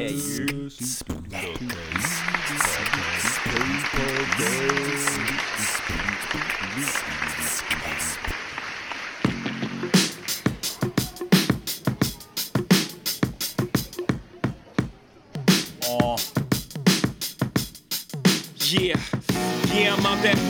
care you. Podcast. Space Podcast. Oh. Yeah, yeah, I'm out at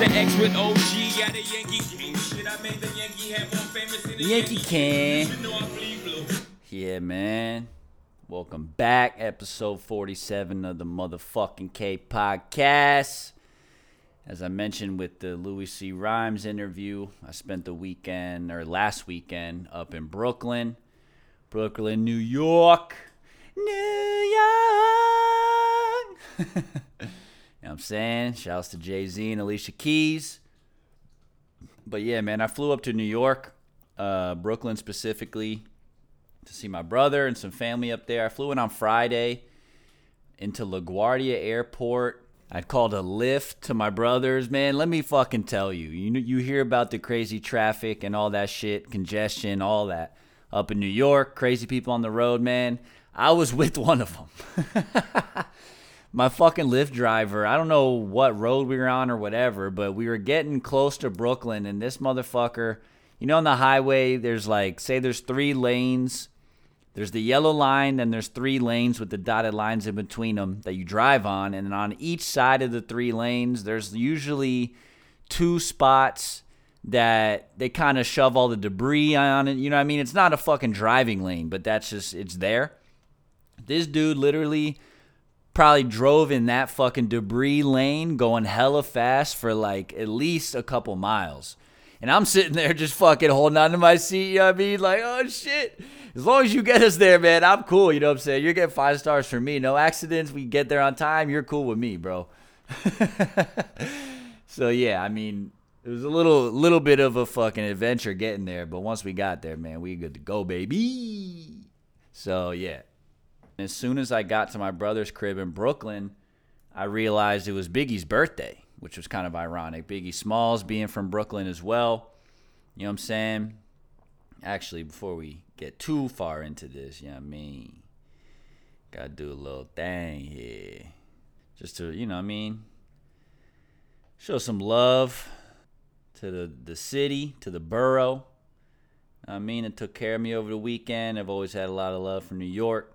The X with OG at a Yankee game. Shit, I made the Yankee famous the Yankee can. You know I bleed blue. Yeah, man. Welcome back, episode 47 of the motherfucking K podcast. As I mentioned with the Louis C. Rhymes interview, I spent the weekend or last weekend up in Brooklyn, Brooklyn, New York. New York. you know what I'm saying? Shouts to Jay Z and Alicia Keys. But yeah, man, I flew up to New York, uh, Brooklyn specifically, to see my brother and some family up there. I flew in on Friday into LaGuardia Airport. I'd called a Lyft to my brothers. Man, let me fucking tell you. You you hear about the crazy traffic and all that shit, congestion, all that up in New York, crazy people on the road, man. I was with one of them. my fucking Lyft driver, I don't know what road we were on or whatever, but we were getting close to Brooklyn and this motherfucker, you know, on the highway, there's like, say there's three lanes. There's the yellow line, then there's three lanes with the dotted lines in between them that you drive on. And on each side of the three lanes, there's usually two spots that they kind of shove all the debris on it. You know what I mean? It's not a fucking driving lane, but that's just, it's there. This dude literally probably drove in that fucking debris lane going hella fast for like at least a couple miles. And I'm sitting there just fucking holding on to my seat, you know what I mean? Like, oh shit. As long as you get us there, man, I'm cool, you know what I'm saying? You're getting five stars for me. No accidents. We get there on time. You're cool with me, bro. so yeah, I mean, it was a little little bit of a fucking adventure getting there, but once we got there, man, we good to go, baby. So yeah. As soon as I got to my brother's crib in Brooklyn, I realized it was Biggie's birthday, which was kind of ironic. Biggie Smalls being from Brooklyn as well. You know what I'm saying? Actually, before we get too far into this, you know what I mean? Gotta do a little thing here. Just to, you know what I mean? Show some love to the, the city, to the borough. I mean, it took care of me over the weekend. I've always had a lot of love for New York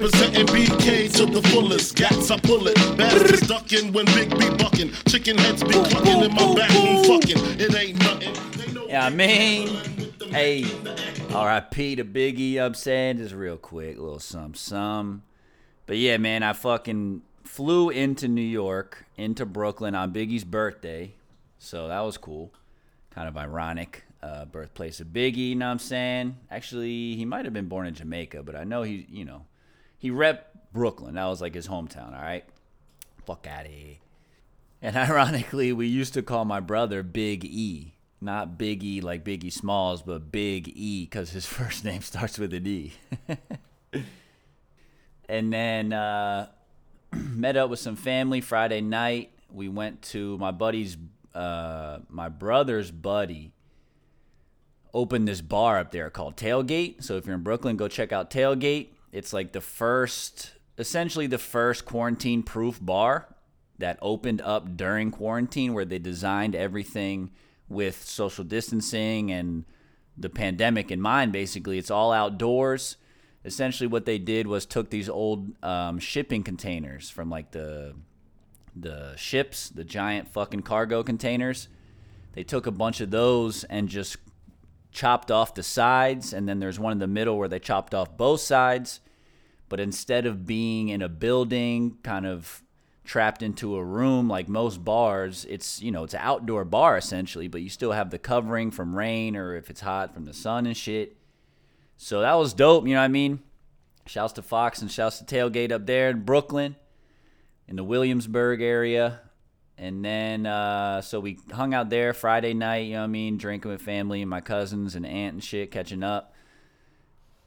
Representing BK to the fullest. Gats I pull it. Bastards ducking when Big B bucking. Chicken heads be clucking in my back and fucking. It ain't nothing. Yeah, I mean, hey, R.I.P. to Biggie. I'm saying just real quick, a little some some. But yeah, man, I fucking flew into New York, into Brooklyn on Biggie's birthday, so that was cool. Kind of ironic, uh, birthplace of Biggie. You know what I'm saying? Actually, he might have been born in Jamaica, but I know he, you know, he rep Brooklyn. That was like his hometown. All right, fuck out of here. And ironically, we used to call my brother Big E. Not Big E like Biggie Smalls, but Big E because his first name starts with an E. and then uh, met up with some family Friday night. We went to my buddy's, uh, my brother's buddy opened this bar up there called Tailgate. So if you're in Brooklyn, go check out Tailgate. It's like the first, essentially the first quarantine proof bar that opened up during quarantine where they designed everything with social distancing and the pandemic in mind basically. It's all outdoors. Essentially what they did was took these old um, shipping containers from like the the ships the giant fucking cargo containers. They took a bunch of those and just chopped off the sides and then there's one in the middle where they chopped off both sides. But instead of being in a building kind of trapped into a room like most bars it's you know it's an outdoor bar essentially but you still have the covering from rain or if it's hot from the sun and shit. So that was dope you know what i mean? Shouts to fox and shouts to tailgate up there in brooklyn in the williamsburg area and then uh, so we hung out there friday night you know what i mean drinking with family and my cousins and aunt and shit catching up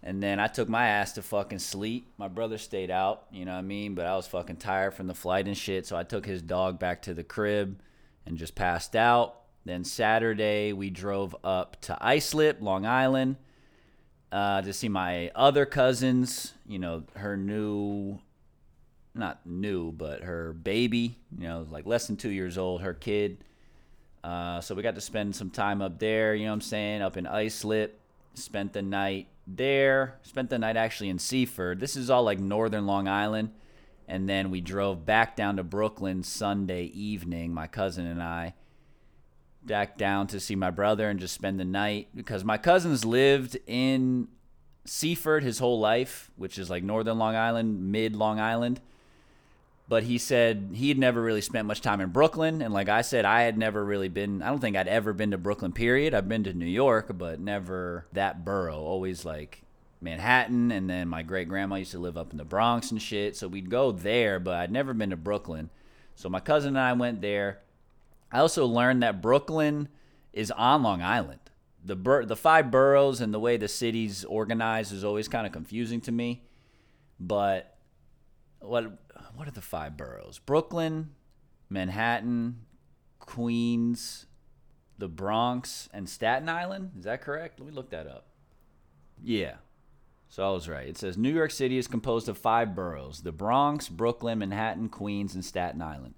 and then I took my ass to fucking sleep. My brother stayed out, you know what I mean? But I was fucking tired from the flight and shit. So I took his dog back to the crib and just passed out. Then Saturday, we drove up to Islip, Long Island, uh, to see my other cousins. You know, her new, not new, but her baby, you know, like less than two years old, her kid. Uh, so we got to spend some time up there, you know what I'm saying, up in Islip. Spent the night there. Spent the night actually in Seaford. This is all like northern Long Island. And then we drove back down to Brooklyn Sunday evening, my cousin and I. Back down to see my brother and just spend the night because my cousins lived in Seaford his whole life, which is like northern Long Island, mid Long Island. But he said he had never really spent much time in Brooklyn. And like I said, I had never really been, I don't think I'd ever been to Brooklyn, period. I've been to New York, but never that borough. Always like Manhattan. And then my great grandma used to live up in the Bronx and shit. So we'd go there, but I'd never been to Brooklyn. So my cousin and I went there. I also learned that Brooklyn is on Long Island. The bur- the five boroughs and the way the city's organized is always kind of confusing to me. But what what are the five boroughs? Brooklyn, Manhattan, Queens, the Bronx, and Staten Island. Is that correct? Let me look that up. Yeah. So I was right. It says New York City is composed of five boroughs the Bronx, Brooklyn, Manhattan, Queens, and Staten Island.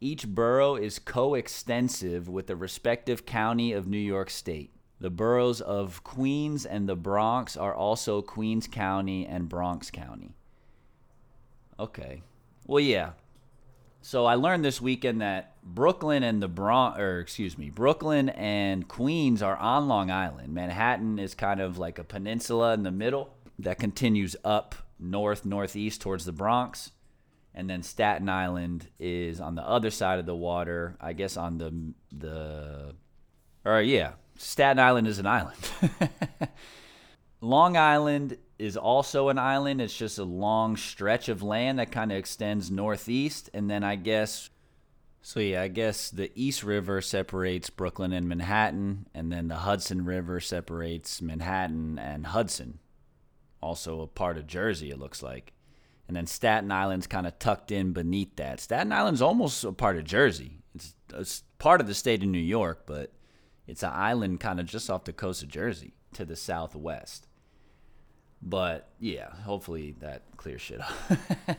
Each borough is coextensive with the respective county of New York State. The boroughs of Queens and the Bronx are also Queens County and Bronx County. Okay. Well, yeah. So I learned this weekend that Brooklyn and the Bronx, or excuse me, Brooklyn and Queens are on Long Island. Manhattan is kind of like a peninsula in the middle that continues up north, northeast towards the Bronx. And then Staten Island is on the other side of the water, I guess on the, the, or yeah, Staten Island is an island. Long Island is also an island. It's just a long stretch of land that kind of extends northeast. And then I guess, so yeah, I guess the East River separates Brooklyn and Manhattan. And then the Hudson River separates Manhattan and Hudson. Also a part of Jersey, it looks like. And then Staten Island's kind of tucked in beneath that. Staten Island's almost a part of Jersey. It's, it's part of the state of New York, but it's an island kind of just off the coast of Jersey to the southwest. But yeah, hopefully that clears shit up.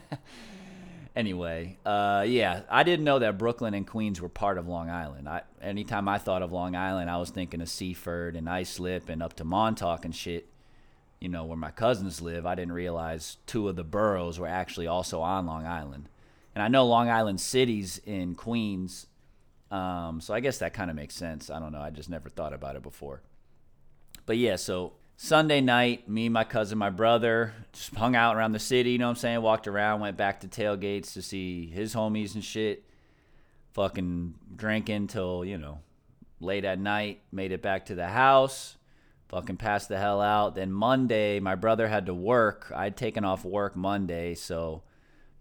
anyway, uh, yeah, I didn't know that Brooklyn and Queens were part of Long Island. I, anytime I thought of Long Island, I was thinking of Seaford and Islip and up to Montauk and shit. you know, where my cousins live, I didn't realize two of the boroughs were actually also on Long Island. And I know Long Island cities in Queens, um, so I guess that kind of makes sense. I don't know. I just never thought about it before. But yeah, so Sunday night, me, my cousin, my brother just hung out around the city, you know what I'm saying? Walked around, went back to tailgates to see his homies and shit. Fucking drinking till, you know, late at night, made it back to the house. Fucking passed the hell out. Then Monday, my brother had to work. I'd taken off work Monday, so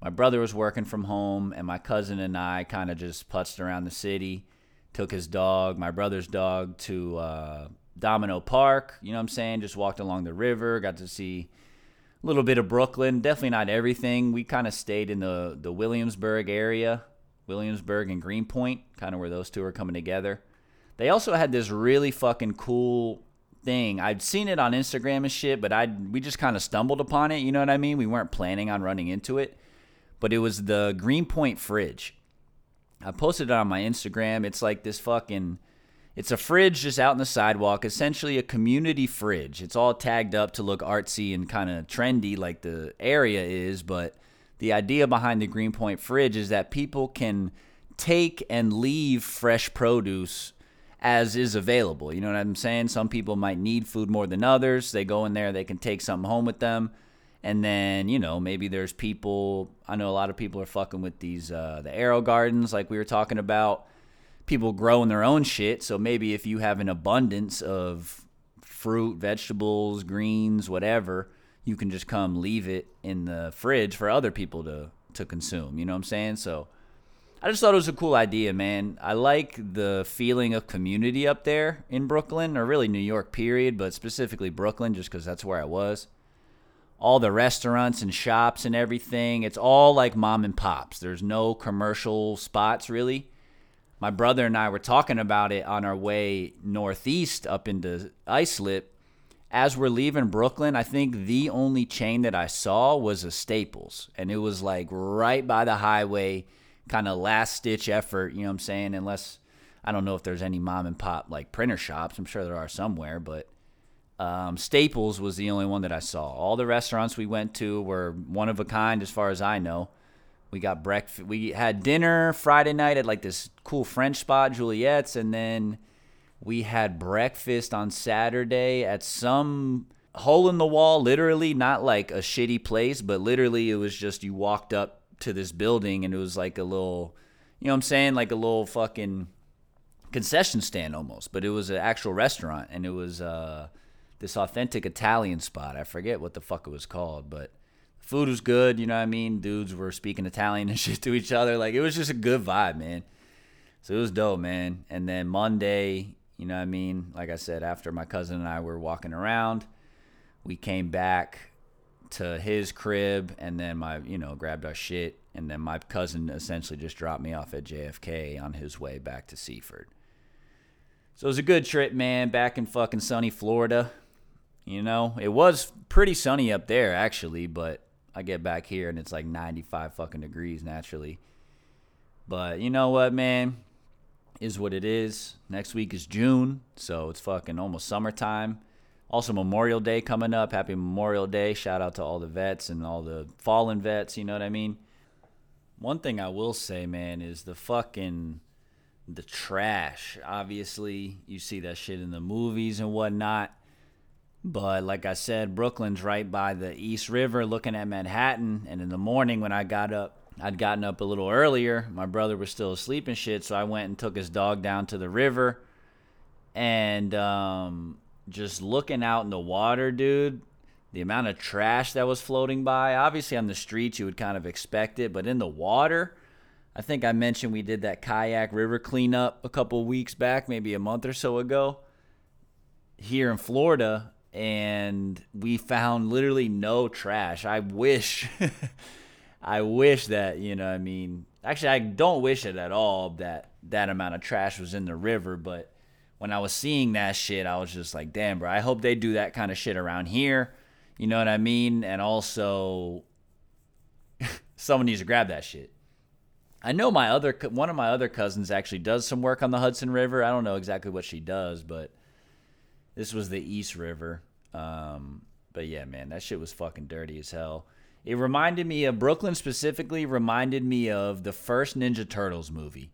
my brother was working from home, and my cousin and I kind of just putzed around the city. Took his dog, my brother's dog, to uh, Domino Park. You know what I'm saying? Just walked along the river, got to see a little bit of Brooklyn. Definitely not everything. We kind of stayed in the the Williamsburg area, Williamsburg and Greenpoint, kind of where those two are coming together. They also had this really fucking cool thing. I'd seen it on Instagram and shit, but I we just kind of stumbled upon it. You know what I mean? We weren't planning on running into it, but it was the Greenpoint fridge. I posted it on my Instagram. It's like this fucking. It's a fridge just out in the sidewalk, essentially a community fridge. It's all tagged up to look artsy and kind of trendy like the area is, but the idea behind the Greenpoint fridge is that people can take and leave fresh produce as is available. You know what I'm saying? Some people might need food more than others. They go in there, they can take something home with them. And then, you know, maybe there's people, I know a lot of people are fucking with these, uh, the AeroGardens, like we were talking about. People growing their own shit. So maybe if you have an abundance of fruit, vegetables, greens, whatever, you can just come leave it in the fridge for other people to, to consume. You know what I'm saying? So, I just thought it was a cool idea, man. I like the feeling of community up there in Brooklyn, or really New York, period, but specifically Brooklyn, just because that's where I was. All the restaurants and shops and everything, it's all like mom and pops. There's no commercial spots, really. My brother and I were talking about it on our way northeast up into Islip. As we're leaving Brooklyn, I think the only chain that I saw was a Staples, and it was like right by the highway kind of last ditch effort, you know what I'm saying? Unless I don't know if there's any mom and pop like printer shops. I'm sure there are somewhere, but um, Staples was the only one that I saw. All the restaurants we went to were one of a kind, as far as I know. We got breakfast. We had dinner Friday night at like this cool French spot, Juliet's, and then we had breakfast on Saturday at some hole in the wall, literally, not like a shitty place, but literally it was just you walked up to this building and it was like a little, you know what I'm saying? Like a little fucking concession stand almost, but it was an actual restaurant and it was uh, this authentic Italian spot. I forget what the fuck it was called, but food was good. You know what I mean? Dudes were speaking Italian and shit to each other. Like it was just a good vibe, man. So it was dope, man. And then Monday, you know what I mean? Like I said, after my cousin and I were walking around, we came back to his crib and then my you know grabbed our shit and then my cousin essentially just dropped me off at JFK on his way back to Seaford. So it was a good trip, man, back in fucking sunny Florida. You know, it was pretty sunny up there actually, but I get back here and it's like 95 fucking degrees naturally. But you know what, man? Is what it is. Next week is June, so it's fucking almost summertime. Also, Memorial Day coming up. Happy Memorial Day. Shout out to all the vets and all the fallen vets. You know what I mean? One thing I will say, man, is the fucking the trash. Obviously, you see that shit in the movies and whatnot. But like I said, Brooklyn's right by the East River looking at Manhattan. And in the morning when I got up, I'd gotten up a little earlier. My brother was still asleep and shit. So I went and took his dog down to the river. And um, just looking out in the water, dude, the amount of trash that was floating by. Obviously, on the streets, you would kind of expect it, but in the water, I think I mentioned we did that kayak river cleanup a couple weeks back, maybe a month or so ago, here in Florida, and we found literally no trash. I wish, I wish that you know, I mean, actually, I don't wish it at all that that amount of trash was in the river, but when I was seeing that shit, I was just like, damn, bro, I hope they do that kind of shit around here. You know what I mean? And also, someone needs to grab that shit. I know my other one of my other cousins actually does some work on the Hudson River. I don't know exactly what she does, but this was the East River. Um, But yeah, man, that shit was fucking dirty as hell. It reminded me of Brooklyn specifically. Reminded me of the first Ninja Turtles movie,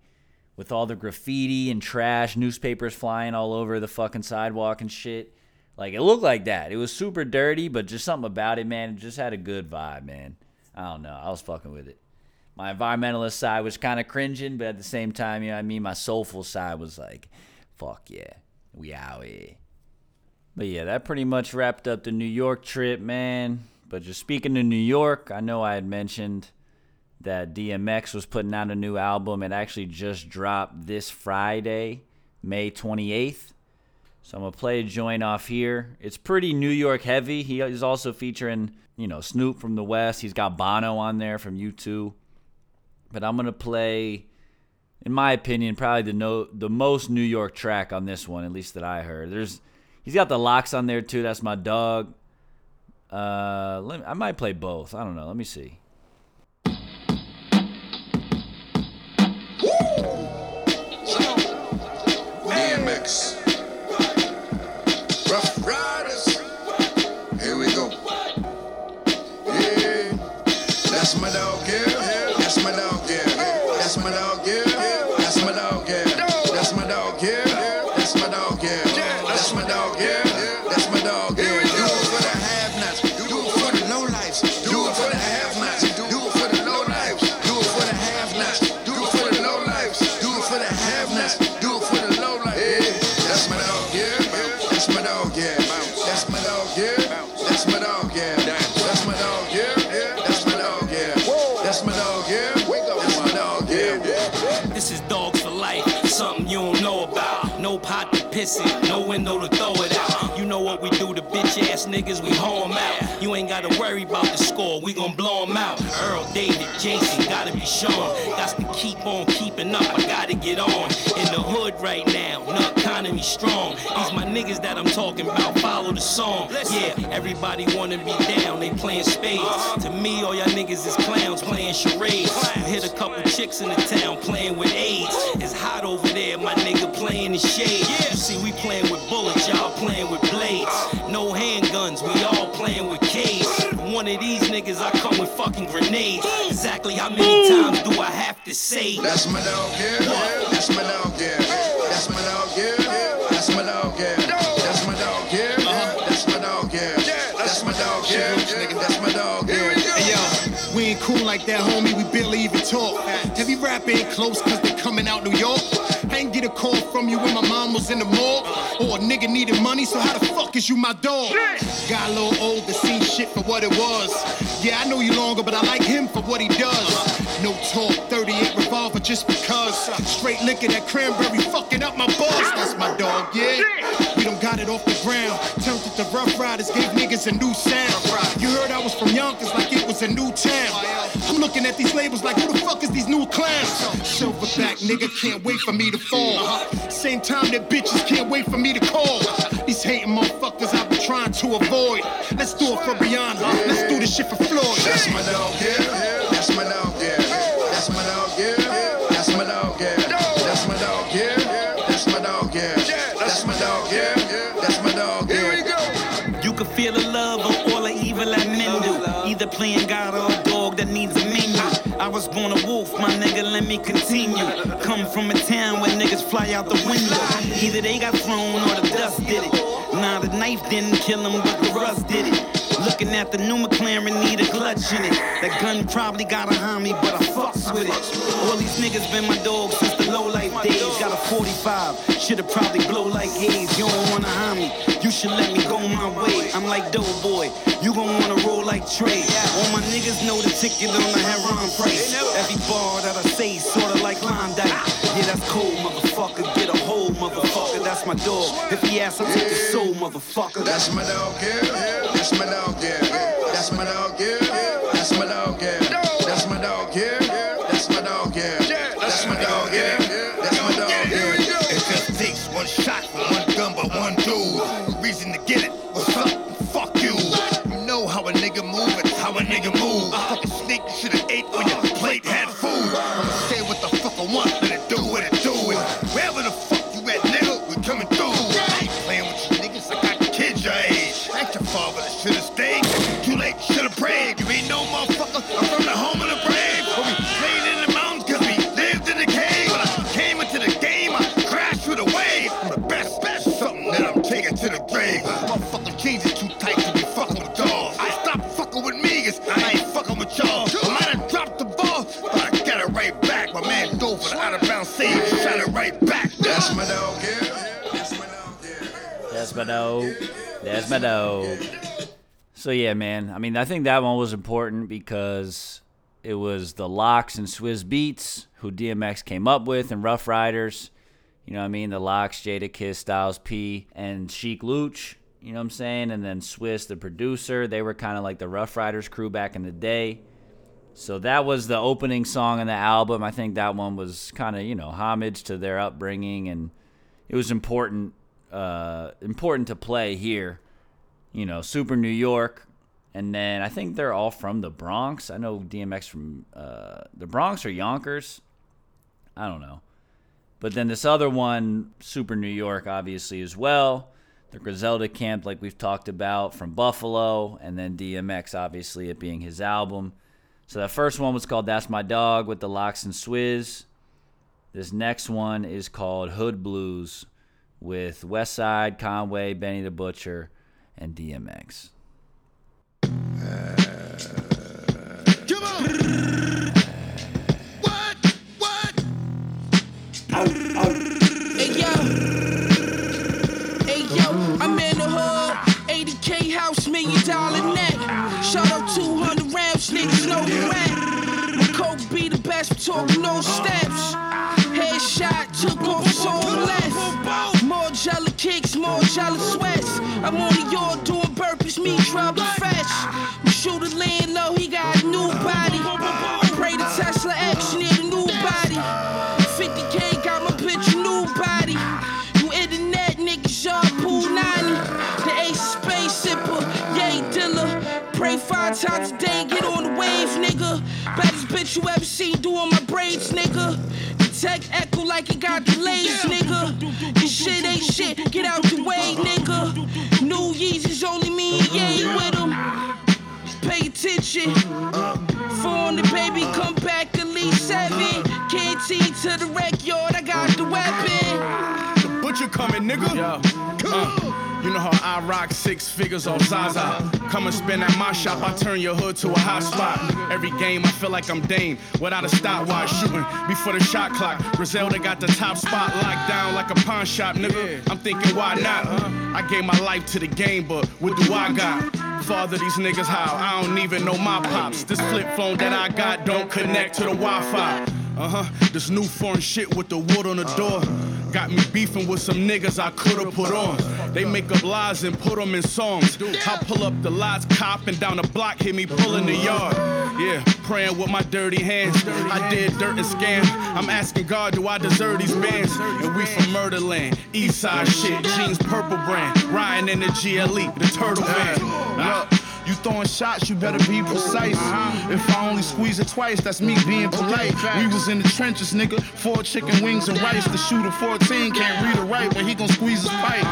with all the graffiti and trash, newspapers flying all over the fucking sidewalk and shit. Like it looked like that. It was super dirty, but just something about it, man. It just had a good vibe, man. I don't know. I was fucking with it. My environmentalist side was kind of cringing, but at the same time, you know what I mean? My soulful side was like, fuck yeah, we out here. But yeah, that pretty much wrapped up the New York trip, man. But just speaking to New York, I know I had mentioned that DMX was putting out a new album. It actually just dropped this Friday, May 28th. So I'm gonna play a joint off here. It's pretty New York heavy. He is also featuring, you know, Snoop from the West. He's got Bono on there from U2. But I'm gonna play, in my opinion, probably the no the most New York track on this one, at least that I heard. There's he's got the LOX on there too. That's my dog. Uh, me, I might play both. I don't know. Let me see. Niggas, we hoe 'em out. You ain't gotta worry about the score, we gon' blow 'em out. Earl, David, Jason, gotta be shown. Got to keep on keeping up, I gotta get on. In the hood right now, the economy strong. These my niggas that I'm talking about, follow the song. Yeah, everybody wanna be down, they playing spades. To me, all y'all niggas is clowns playing charades. You hit a couple chicks in the town playing with AIDS. It's hot over there, my nigga playing the shade. You see, we playing with bullets, y'all playing with of these niggas, I come with fucking grenades. Exactly how many times do I have to say? That's my dog, yeah. That's my dog, yeah. That's my dog, yeah. That's my dog, yeah. That's my dog, yeah. That's my dog, yeah. That's my dog, yeah. That's my dog, yeah. Yo, we ain't cool like that, homie. We barely even talk. Heavy rap ain't close, cause they coming out New York. Hang call from you when my mom was in the mall. Or a nigga needed money, so how the fuck is you my dog? Got a little older, seen shit for what it was. Yeah, I know you longer, but I like him for what he does. No talk, 38 revolver just because. Straight liquor, that cranberry fucking up my balls. That's my dog, yeah. We don't got it off the ground. Turned it to Ruff Ryders, gave niggas a new sound. You heard I was from Yonkers like it was a new town. I'm looking at these labels like who the fuck is these new clowns? Silverback nigga can't wait for me to fall. Same time that bitches can't wait for me to call. These hating motherfuckers I've been trying to avoid. Let's do it for Rihanna. Let's do this shit for Floyd. That's my dog, yeah. That's my dog, yeah. That's my dog, yeah. That's my dog, yeah. That's my dog, yeah. That's my dog, yeah. That's my dog, yeah. That's my dog, yeah. You can feel the love of all the evil that men do. Either playing God or a dog that needs a menu. I was born a wolf, my nigga, let me continue. Come from a town where niggas fly out the window. Either they got thrown or the dust did it. Nah, the knife didn't kill him, but the rust did it. Looking at the new McLaren, need a clutch in it. That gun probably got a homie, but I fucks with it. All these niggas been my dogs since the low life days. Got a 45, should've probably blow like haze. You don't wanna harm me, you should let me go my way. I'm like Doughboy, you gon' wanna roll like Trey. All my niggas know the ticket on the heron price. Every bar that I say, sorta like Klondike. Yeah, that's cold, motherfucker. Get a hold, motherfucker. That's my dog. If he asks, I'll take his soul, motherfucker. That's my dog, yeah. That's my dog, yeah. That's my dog, yeah. That's my dog, yeah. Dog. That's my dog. So yeah, man. I mean, I think that one was important because it was the LOX and Swizz Beatz who DMX came up with and Ruff Ryders. You know what I mean? The LOX, Jada Kiss, Styles P, and Sheek Louch. You know what I'm saying? And then Swizz, the producer. They were kind of like the Ruff Ryders crew back in the day. So that was the opening song on the album. I think that one was kind of you know homage to their upbringing, and it was important uh, important to play here. You know, Super New York, and then I think they're all from the Bronx. I know DMX from uh, the Bronx or Yonkers. I don't know, but then this other one, Super New York, obviously as well. The Griselda camp, like we've talked about, from Buffalo, and then DMX, obviously it being his album. So that first one was called That's My Dog with the LOX and Swizz. This next one is called Hood Blues with Westside, Conway, Benny the Butcher, and DMX. Kicks, more jelly sweats. I'm on the yard doing burpees, me trouble fresh. We shoot a land low, he got a new body. Pray to Tesla X, need a new body. 50k got my bitch new body. You internet niggas, y'all pool 90. The ace space sipper, yay diller. Pray five times a day, get on the wave, nigga. Baddest bitch you ever seen doing my braids, nigga. The tech echo like it got delays, nigga. This shit ain't shit, get out attention. Phone the baby, come back at least seven. Can't see to the wreck yard, I got the weapon. The Butcher coming, nigga. Uh, you know how I rock six figures off Zaza. Come and spin at my shop, I turn your hood to a hot spot. Every game, I feel like I'm Dame without a stopwatch shooting before the shot clock. Griselda got the top spot locked down like a pawn shop, nigga. I'm thinking, why not? I gave my life to the game, but what do I got? Father these niggas how? I don't even know my pops. This flip phone that I got don't connect to the Wi-Fi. Uh huh. This new foreign shit with the wood on the door. Got me beefing with some niggas I could've put on. They make up lies and put them in songs. I pull up the lights, cop, and down the block, hit me pulling the yard. Yeah, praying with my dirty hands. I did dirt and scam. I'm asking God, do I deserve these bands? And we from Murderland, East Side shit, jeans purple brand. Riding in the GLE, the turtle van. Ah. You throwing shots, you better be precise. If I only squeeze it twice, that's me being polite. We was in the trenches, nigga. Four chicken wings and rice. The shooter 14 can't read or write, but he gon' squeeze his pipe.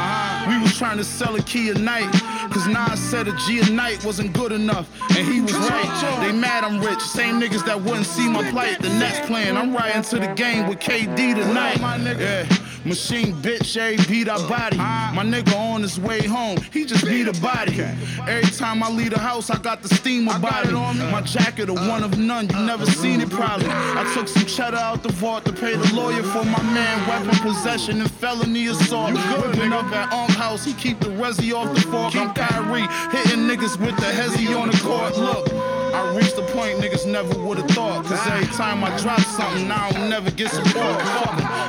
We was trying to sell a key a night. Cause Nas said a G a night wasn't good enough. And he was right. They mad I'm rich. Same niggas that wouldn't see my plight. The Nets playing. I'm riding to the game with KD tonight. Yeah. Machine bitch, every beat I body. My nigga on his way home, he just beat a body. Every time I leave the house, I got the steam about it. My jacket, a one of none, you never seen it probably. I took some cheddar out the vault to pay the lawyer for my man, weapon possession and felony assault. Whipping up at Unk House, he keep the resi off the fork. I'm Kyrie, hitting niggas with the hezzy on the court. Look. I reached the point niggas never would've thought. Cause every time I drop something, I don't never get support.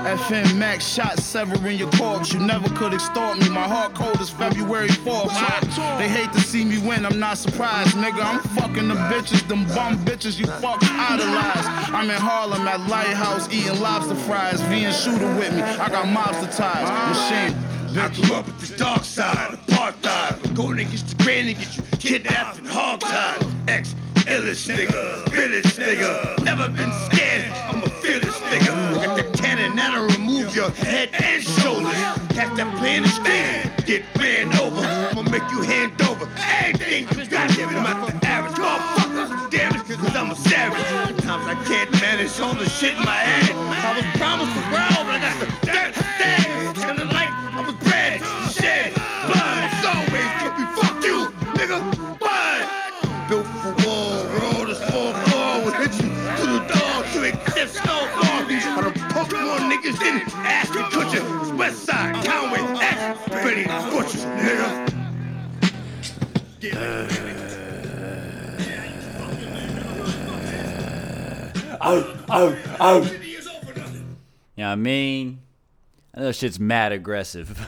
FM Max shot severing your corpse. You never could extort me. My heart cold is February 4th. They hate to see me win, I'm not surprised, nigga. I'm fucking the bitches, them bum bitches you fuck idolize. I'm in Harlem at Lighthouse eating lobster fries. V and shooter with me. I got mobster ties. Machine. I grew up with this dark side, apartheid. Going against the grain and get you kidnapped and hogtied. Ex illest nigga, fearless nigga. Never been scared, I'm a fearless nigga. Got the cannon that'll remove your head and shoulders. Catch that play in the street, get ran over. I'ma make you hand over everything. Goddamn it, I'm not the average motherfucker. Damn it, cause I'm a savage. Sometimes I can't manage all the shit in my head. I was promised the world, but I got the dirt instead. Oh, oh, you know what I mean? I know shit's mad aggressive.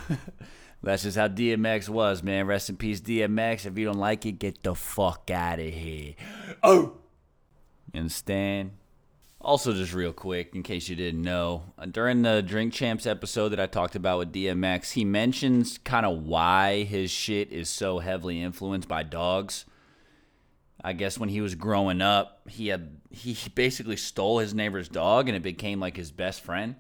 That's just how DMX was, man. Rest in peace, DMX. If you don't like it, get the fuck out of here. Oh! You understand? Also, just real quick, in case you didn't know, uh, during the Drink Champs episode that I talked about with DMX, he mentions kind of why his shit is so heavily influenced by dogs. I guess when he was growing up, he had he basically stole his neighbor's dog and it became like his best friend.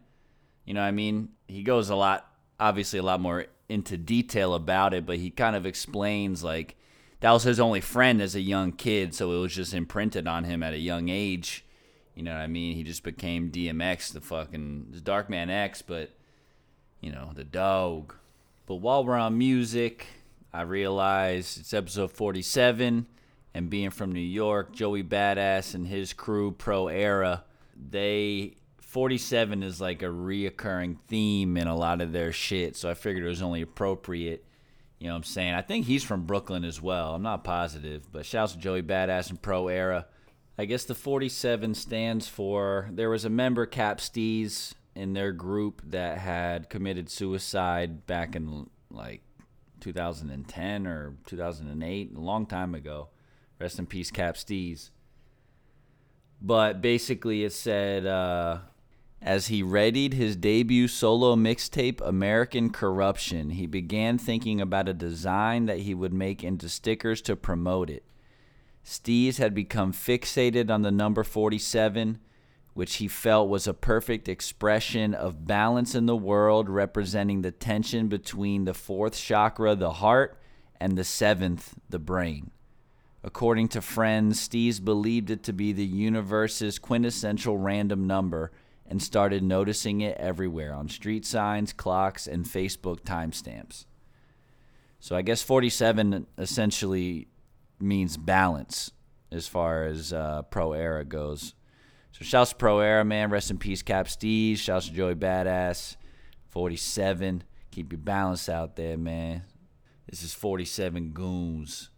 You know what I mean? He goes a lot obviously a lot more into detail about it, but he kind of explains like that was his only friend as a young kid, so it was just imprinted on him at a young age. You know what I mean? He just became DMX, the fucking Dark Man X, but you know, the dog. But while we're on music, I realize it's episode 47, and being from New York, Joey Badass and his crew, Pro Era, they 47 is like a reoccurring theme in a lot of their shit, so I figured it was only appropriate. You know what I'm saying? I think he's from Brooklyn as well. I'm not positive, but shouts to Joey Badass and Pro Era. I guess the 47 stands for there was a member Cap in their group that had committed suicide back in like 2010 or 2008, a long time ago. Rest in peace, Cap Steez. But basically, it said uh, as he readied his debut solo mixtape, American Corruption, he began thinking about a design that he would make into stickers to promote it. Steez had become fixated on the number 47, which he felt was a perfect expression of balance in the world, representing the tension between the fourth chakra, the heart, and the seventh, the brain. According to friends, Steez believed it to be the universe's quintessential random number and started noticing it everywhere on street signs, clocks, and Facebook timestamps. So I guess 47 essentially means balance as far as uh, Pro Era goes. So shouts to Pro Era, man. Rest in peace, Cap Steez. Shouts to Joey Badass. 47. Keep your balance out there, man. This is 47 Goons.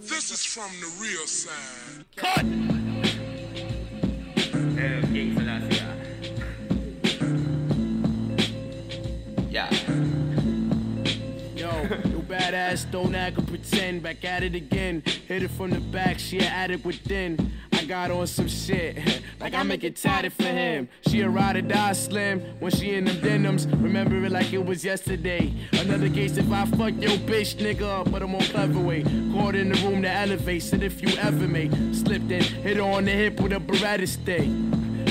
This is from the real side. Cut! Yeah. Badass, don't act or pretend. Back at it again. Hit it from the back, she an addict within. I got on some shit, like I make it tatted for him. She a ride or die slim when she in them denims. Remember it like it was yesterday. Another case if I fuck your bitch nigga but a more clever way. Caught in the room to elevate, said if you ever may. Slipped in, hit her on the hip with a Beretta stick.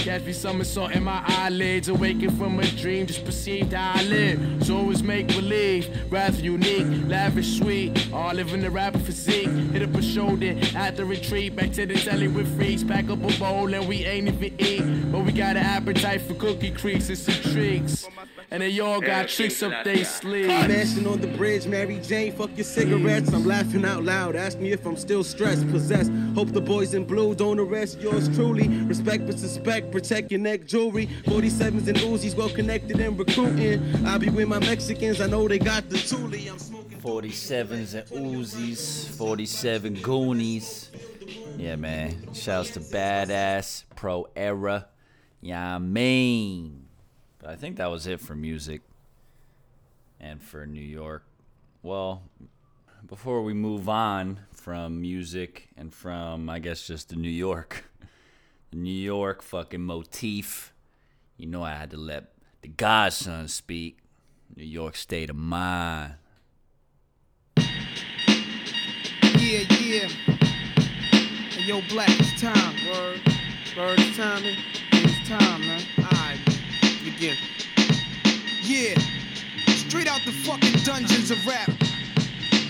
Me somersault in my eyelids, awaken from a dream, just perceived how I live. So always make believe, rather unique, lavish, sweet. Oh, All living the rapper physique. Hit up a shoulder at the retreat, back to the telly with freaks. Pack up a bowl and we ain't even eat. But we got an appetite for cookie creeks and some tricks. And they all got tricks up they sleeves. Mashing on the bridge, Mary Jane, fuck your cigarettes. I'm laughing out loud, ask me if I'm still stressed, possessed. Hope the boys in blue don't arrest yours truly. Respect but suspect, protect your neck jewelry. 47s and Uzis, well connected and recruiting. I be with my Mexicans, I know they got the toolie. I'm smoking. 47s and Uzis, 47 Goonies. Yeah, man. Shouts to Badass, Pro Era. Yeah, I mean. But I think that was it for music and for New York. Well, before we move on from music and from, I guess, just the New York, the New York fucking motif, you know I had to let the godson speak. New York state of mind. Yeah, yeah. Hey, yo, Black, it's time. Word. Word, it's time. It's time, man. Alright, begin. Yeah, straight out the fucking dungeons of rap,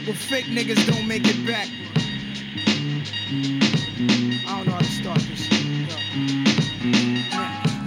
where fake niggas don't make it back. I don't know how to start this.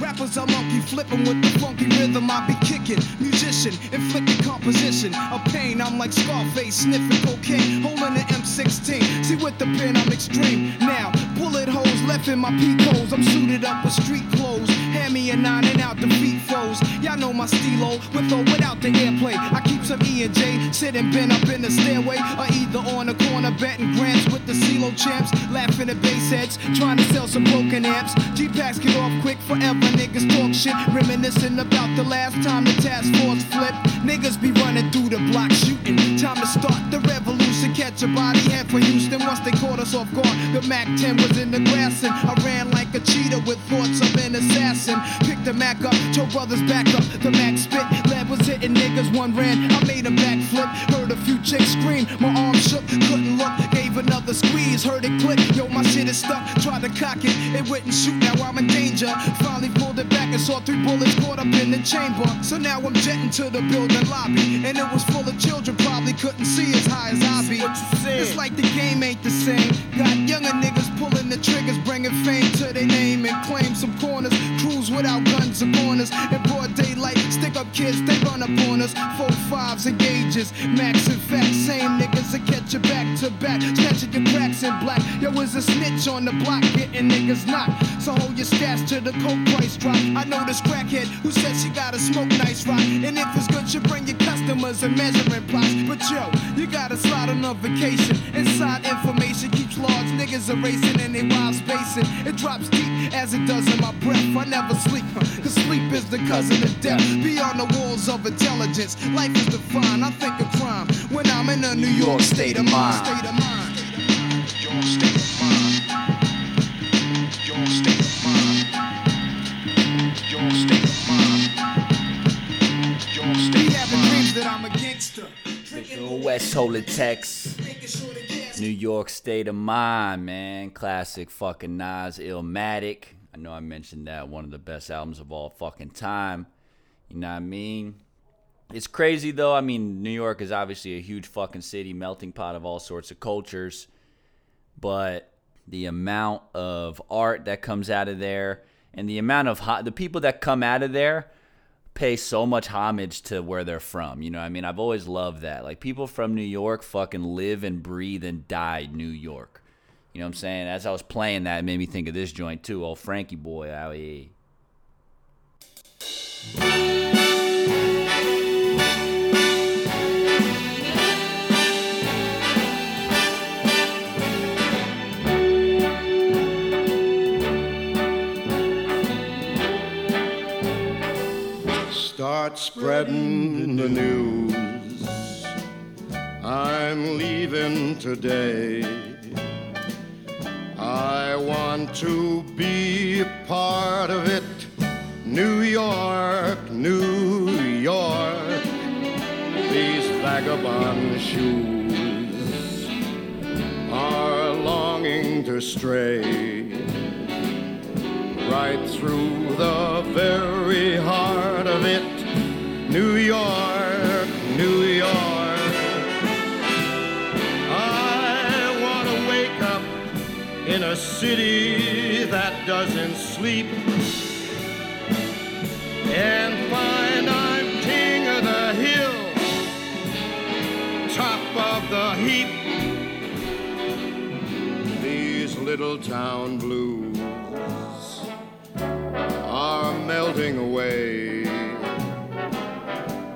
Rappers are monkey flipping with the funky rhythm I be kicking. Musician, inflicting composition of pain. I'm like Scarface sniffing cocaine, holding an M16. See with the pen I'm extreme. Now bullet left in my peak holes. I'm suited up with street clothes. Hand me a nine and out the defeat foes. Y'all know my stilo, with or without the airplay. I keep some E and J sitting bent up in the stairway, or either on the corner betting grants with the CeeLo champs, laughing at bass heads, trying to sell some broken amps. G packs get off quick forever, niggas talk shit, reminiscing about the last time the task force flipped. Niggas be running through the block shooting. Time to start the revolution, catch a body head for Houston. Once they caught us off guard, the MAC 10 was in the grass, and I ran like a cheetah with thoughts of an assassin. Picked the Mac up, told brothers back up. The Mac spit, was hitting niggas. One ran, I made a backflip. Heard a few chicks scream, my arm shook, couldn't look. Gave another squeeze, heard it click. Yo, my shit is stuck. Tried to cock it, it wouldn't shoot. Now I'm in danger. Finally pulled it back and saw three bullets caught up in the chamber. So now I'm jetting to the building lobby, and it was full of children. Probably couldn't see as high as I be. It's like the game ain't the same. Got younger niggas pulling the triggers, bringing fame to their name and claim some corners. Cruise without guns and corners. In broad daylight, up kids, they run up on us. Four fives and gauges, max and fact. Same niggas that catch you back to back. Snatching your cracks in black. Yo, was a snitch on the block, getting niggas knocked. So hold your stats to the coke price drop. I know this crackhead who said she gotta smoke nice rock. And if it's good, you bring your customers and measuring plots. But yo, you gotta slide on a vacation. Inside information keeps large niggas erasing and they wild spacing. It drops deep as it does in my breath. I never sleep, cause sleep is the cousin of death. Beyond the walls of intelligence, life is defined. I think of crime when I'm in a New York state of mind. State of mind. Your state of mind. Your state of mind. Your state of mind. Your state Be having dreams that I'm a gangster. West Holy Tex. New York State of Mind, man. Classic fucking Nas Illmatic. I know I mentioned that. One of the best albums of all fucking time. You know what I mean? It's crazy though. I mean, New York is obviously a huge fucking city, melting pot of all sorts of cultures. But the amount of art that comes out of there and the amount of ho- the people that come out of there pay so much homage to where they're from. You know I mean? I've always loved that. Like people from New York fucking live and breathe and die New York. You know what I'm saying? As I was playing that, it made me think of this joint too. Old Frankie boy out. Start spreading the news. I'm leaving today. I want to be a part of it. New York, New York. These vagabond shoes are longing to stray right through the very heart of it. New York, New York. I want to wake up in a city that doesn't sleep and find I'm king of the hill, top of the heap. These little town blues are melting away.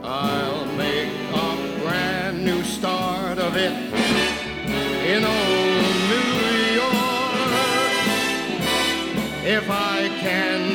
I'll make a brand new start of it in old New York. If I can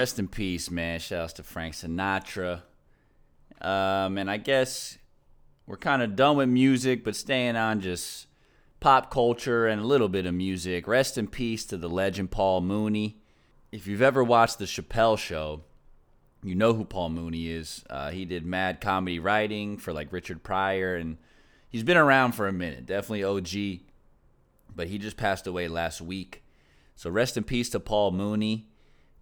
rest in peace, man. Shouts to Frank Sinatra. Um, and I guess we're kind of done with music, but staying on just pop culture and a little bit of music. Rest in peace to the legend Paul Mooney. If you've ever watched the Chappelle Show, you know who Paul Mooney is. Uh, he did mad comedy writing for like Richard Pryor, and he's been around for a minute. Definitely OG, but he just passed away last week. So rest in peace to Paul Mooney.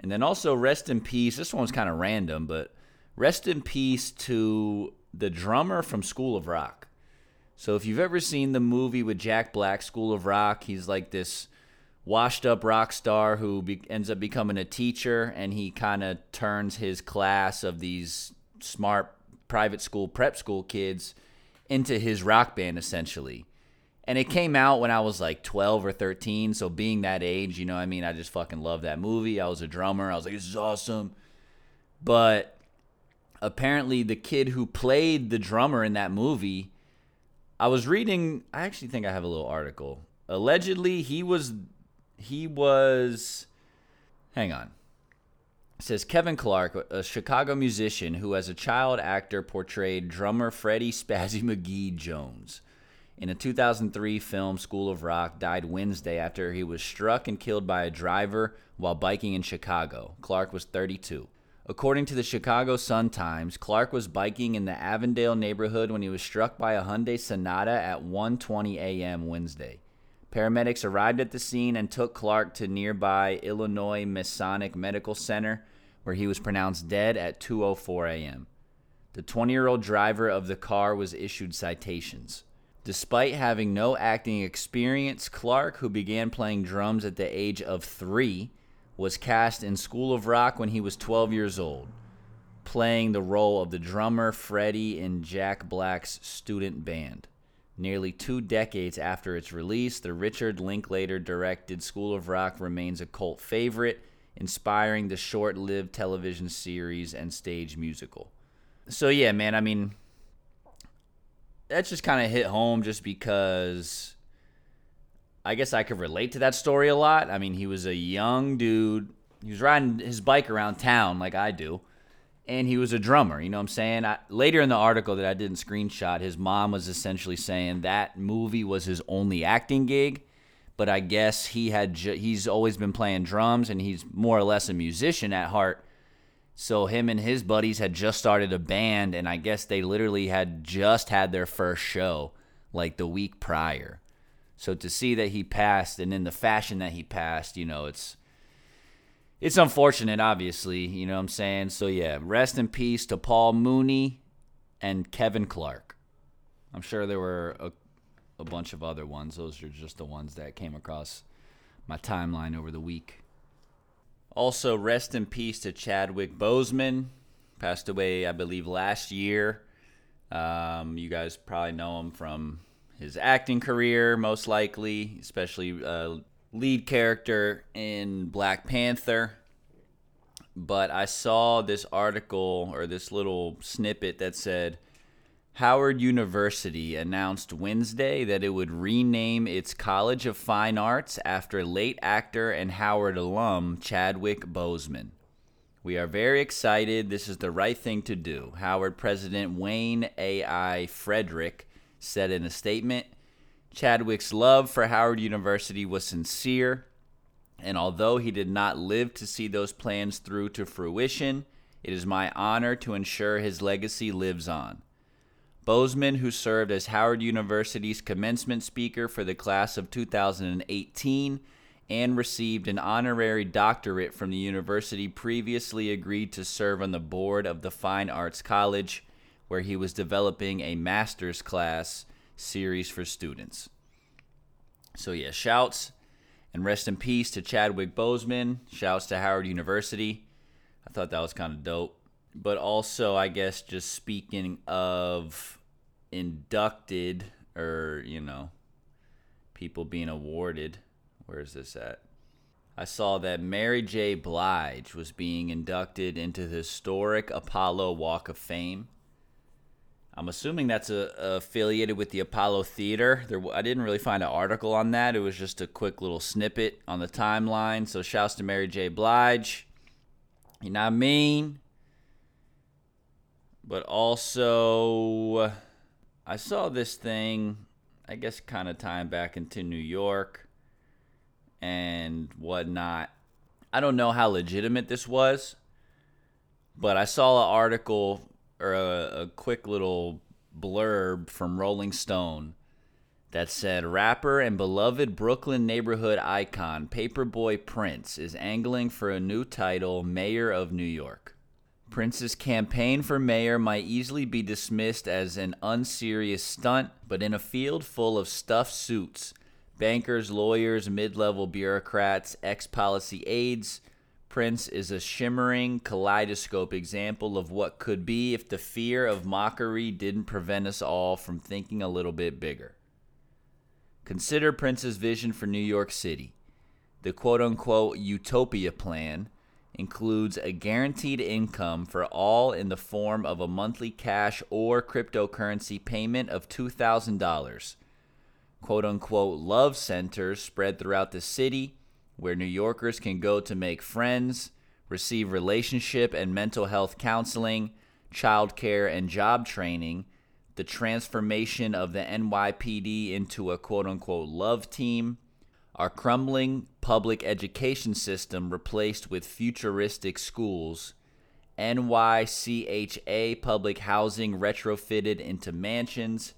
And then also rest in peace. This one's kind of random, but rest in peace to the drummer from School of Rock. So if you've ever seen the movie with Jack Black, School of Rock, he's like this washed up rock star who be- ends up becoming a teacher and he kind of turns his class of these smart private school prep school kids into his rock band essentially and it came out when i was like 12 or 13 so being that age you know i mean i just fucking love that movie. I was a drummer. I was like this is awesome. But apparently the kid who played the drummer in that movie i was reading i actually think i have a little article. Allegedly he was he was hang on. It says Kevin Clark, a Chicago musician who, as a child actor, portrayed drummer Freddie Spazzy McGee Jones in a 2003 film School of Rock, died Wednesday after he was struck and killed by a driver while biking in Chicago. Clark was 32. According to the Chicago Sun Times, Clark was biking in the Avondale neighborhood when he was struck by a Hyundai Sonata at 1:20 a.m. Wednesday. Paramedics arrived at the scene and took Clark to nearby Illinois Masonic Medical Center, where he was pronounced dead at 2:04 a.m. The 20-year-old driver of the car was issued citations. Despite having no acting experience, Clark, who began playing drums at the age of 3, was cast in School of Rock when he was 12 years old, playing the role of the drummer Freddie in Jack Black's student band. Nearly two decades after its release, the Richard Linklater directed School of Rock remains a cult favorite, inspiring the short lived television series and stage musical. So, yeah, man, I mean, that just kind of hit home just because I guess I could relate to that story a lot. I mean, he was a young dude, he was riding his bike around town like I do and he was a drummer. You know what I'm saying? I, later in the article that I didn't screenshot, his mom was essentially saying that movie was his only acting gig. But I guess he had ju- he's always been playing drums, and he's more or less a musician at heart. So him and his buddies had just started a band, and I guess they literally had just had their first show like the week prior. So to see that he passed, and in the fashion that he passed, you know, it's it's unfortunate, obviously. You know what I'm saying? So, yeah, rest in peace to Paul Mooney and Kevin Clark. I'm sure there were a, a bunch of other ones. Those are just the ones that came across my timeline over the week. Also, rest in peace to Chadwick Boseman. Passed away, I believe, last year. Um, you guys probably know him from his acting career, most likely, especially uh, lead character in Black Panther. But I saw this article or this little snippet that said Howard University announced Wednesday that it would rename its College of Fine Arts after late actor and Howard alum Chadwick Boseman. We are very excited. This is the right thing to do. Howard President Wayne A.I. Frederick said in a statement. Chadwick's love for Howard University was sincere, and although he did not live to see those plans through to fruition, it is my honor to ensure his legacy lives on. Bozeman, who served as Howard University's commencement speaker for the class of 2018 and received an honorary doctorate from the university, previously agreed to serve on the board of the Fine Arts College, where he was developing a master's class series for students. So, yeah, shouts and rest in peace to Chadwick Boseman. Shouts to Howard University. I thought that was kind of dope. But also, I guess, just speaking of inducted or, you know, people being awarded, where is this at? I saw that Mary J. Blige was being inducted into the historic Apollo Walk of Fame. I'm assuming that's a, affiliated with the Apollo Theater. There, I didn't really find an article on that. It was just a quick little snippet on the timeline. So shouts to Mary J. Blige. You know what I mean? But also, I saw this thing, I guess, kind of tying back into New York and whatnot. I don't know how legitimate this was, but I saw an article or a, a quick little blurb from Rolling Stone that said rapper and beloved Brooklyn neighborhood icon Paperboy Prince is angling for a new title, Mayor of New York. Prince's campaign for mayor might easily be dismissed as an unserious stunt, but in a field full of stuffed suits, bankers, lawyers, mid level bureaucrats, ex policy aides, Prince is a shimmering kaleidoscope example of what could be if the fear of mockery didn't prevent us all from thinking a little bit bigger. Consider Prince's vision for New York City. The quote unquote utopia plan includes a guaranteed income for all in the form of a monthly cash or cryptocurrency payment of $2,000. Quote unquote love centers spread throughout the city where New Yorkers can go to make friends, receive relationship and mental health counseling, childcare and job training, the transformation of the NYPD into a quote unquote love team, our crumbling public education system replaced with futuristic schools, NYCHA public housing retrofitted into mansions,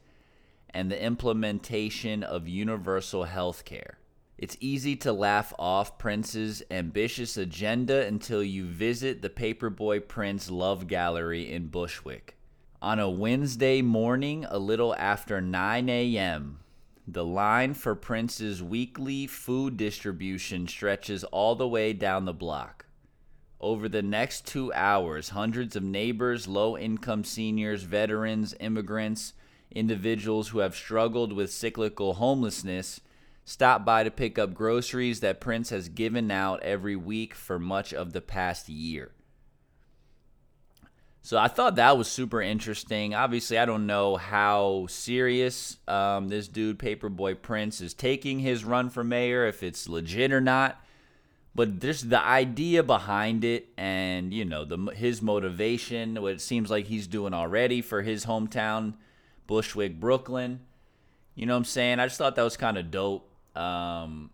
and the implementation of universal health care. It's easy to laugh off Prince's ambitious agenda until you visit the Paperboy Prince Love Gallery in Bushwick. On a Wednesday morning, a little after 9 a.m., the line for Prince's weekly food distribution stretches all the way down the block. Over the next two hours, hundreds of neighbors, low income seniors, veterans, immigrants, individuals who have struggled with cyclical homelessness stop by to pick up groceries that Prince has given out every week for much of the past year. So I thought that was super interesting. Obviously, I don't know how serious um, this dude, Paperboy Prince, is taking his run for mayor, if it's legit or not. But just the idea behind it, and you know, the his motivation, what it seems like he's doing already for his hometown, Bushwick, Brooklyn. You know what I'm saying? I just thought that was kind of dope. Um,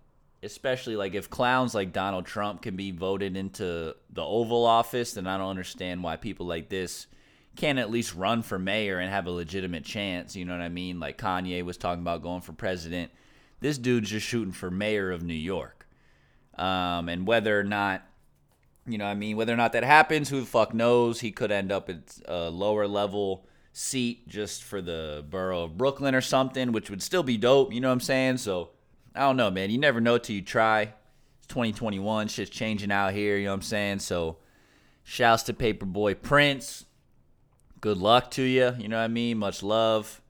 especially like if clowns like Donald Trump can be voted into the Oval Office, then I don't understand why people like this can't at least run for mayor and have a legitimate chance. You know what I mean? Like Kanye was talking about going for president. This dude's just shooting for mayor of New York. Um, and whether or not, you know I mean, whether or not that happens, who the fuck knows? He could end up at a lower level seat just for the borough of Brooklyn or something, which would still be dope. You know what I'm saying? So I don't know, man. You never know till you try. It's 2021. Shit's changing out here. You know what I'm saying? So, shouts to Paperboy Prince. Good luck to you. You know what I mean? Much love.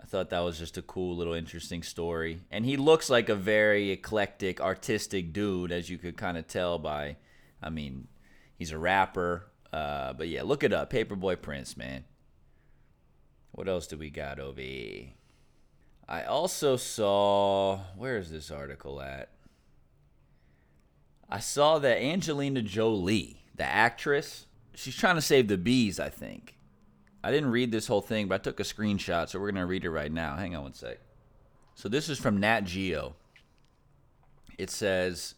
I thought that was just a cool little interesting story. And he looks like a very eclectic, artistic dude, as you could kind of tell by, I mean, he's a rapper. Uh, but yeah, look it up. Paperboy Prince, man. What else do we got here? I also saw where is this article at? I saw that Angelina Jolie, the actress, she's trying to save the bees, I think. I didn't read this whole thing, but I took a screenshot, so we're going to read it right now. Hang on one sec. So this is from Nat Geo. It says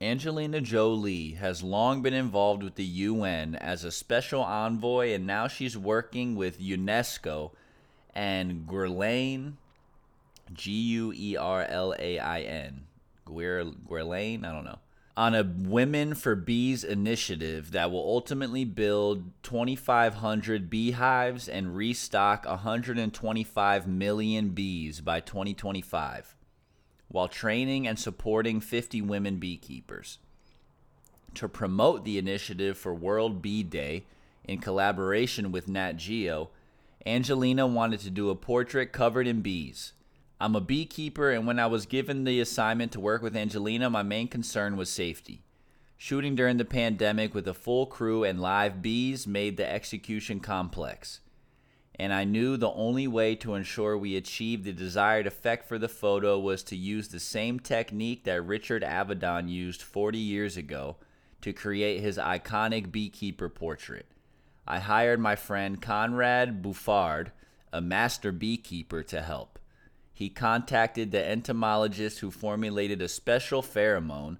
Angelina Jolie has long been involved with the UN as a special envoy, and now she's working with UNESCO and Guerlain G U E R L A I N. Guerlain? I don't know. On a Women for Bees initiative that will ultimately build 2,500 beehives and restock 125 million bees by 2025, while training and supporting 50 women beekeepers. To promote the initiative for World Bee Day in collaboration with Nat Geo, Angelina wanted to do a portrait covered in bees. I'm a beekeeper, and when I was given the assignment to work with Angelina, my main concern was safety. Shooting during the pandemic with a full crew and live bees made the execution complex. And I knew the only way to ensure we achieved the desired effect for the photo was to use the same technique that Richard Avedon used 40 years ago to create his iconic beekeeper portrait. I hired my friend Conrad Buffard, a master beekeeper, to help he contacted the entomologist who formulated a special pheromone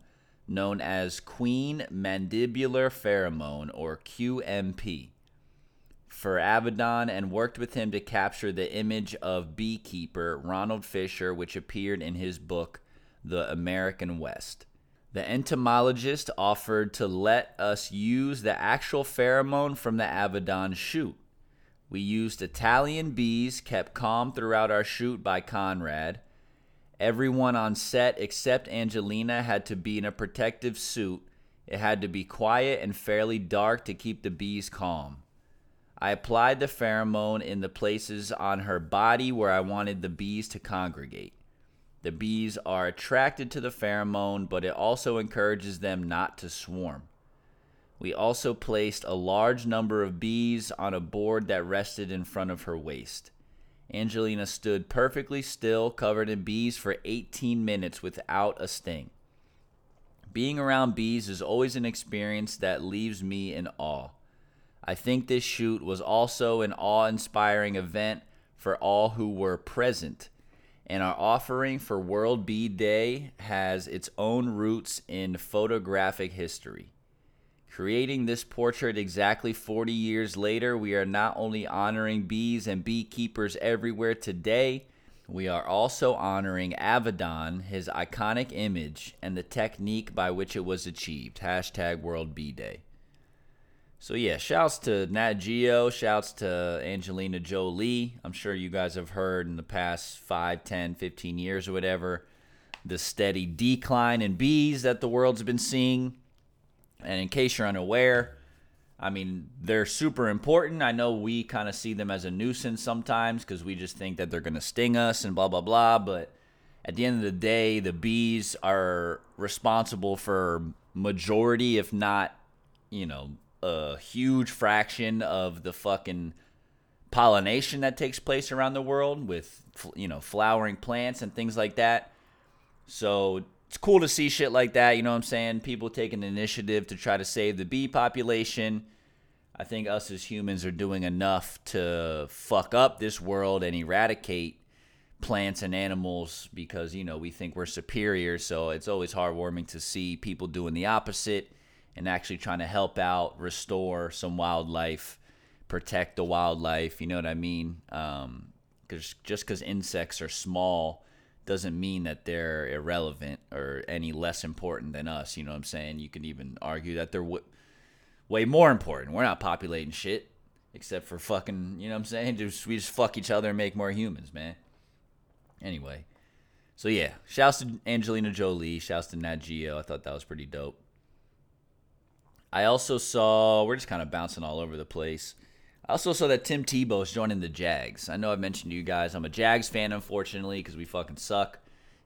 known as queen mandibular pheromone or QMP for Avedon and worked with him to capture the image of beekeeper Ronald Fisher which appeared in his book The American West. The entomologist offered to let us use the actual pheromone from the Avedon shoot. We used Italian bees, kept calm throughout our shoot by Conrad. Everyone on set except Angelina had to be in a protective suit. It had to be quiet and fairly dark to keep the bees calm. I applied the pheromone in the places on her body where I wanted the bees to congregate. The bees are attracted to the pheromone, but it also encourages them not to swarm. We also placed a large number of bees on a board that rested in front of her waist. Angelina stood perfectly still, covered in bees, for 18 minutes without a sting. Being around bees is always an experience that leaves me in awe. I think this shoot was also an awe inspiring event for all who were present, and our offering for World Bee Day has its own roots in photographic history. Creating this portrait exactly 40 years later, we are not only honoring bees and beekeepers everywhere today, we are also honoring Avedon, his iconic image, and the technique by which it was achieved. Hashtag World Bee Day. So yeah, shouts to Nat Geo, shouts to Angelina Jolie. I'm sure you guys have heard in the past 5, 10, 15 years or whatever, the steady decline in bees that the world's been seeing. And in case you're unaware, I mean, they're super important. I know we kind of see them as a nuisance sometimes because we just think that they're going to sting us and blah, blah, blah. But at the end of the day, the bees are responsible for majority, if not, you know, a huge fraction of the fucking pollination that takes place around the world with, you know, flowering plants and things like that. So it's cool to see shit like that. You know what I'm saying? People taking initiative to try to save the bee population. I think us as humans are doing enough to fuck up this world and eradicate plants and animals because, you know, we think we're superior. So it's always heartwarming to see people doing the opposite and actually trying to help out, restore some wildlife, protect the wildlife. You know what I mean? Um, cause just because insects are small doesn't mean that they're irrelevant or any less important than us. You know what I'm saying? You can even argue that they're w- way more important. We're not populating shit except for fucking, you know what I'm saying? Just, we just fuck each other and make more humans, man. Anyway, so yeah, shouts to Angelina Jolie, shouts to Nat Geo. I thought that was pretty dope. I also saw, we're just kind of bouncing all over the place. I also saw that Tim Tebow is joining the Jags. I know I've mentioned to you guys, I'm a Jags fan, unfortunately, because we fucking suck.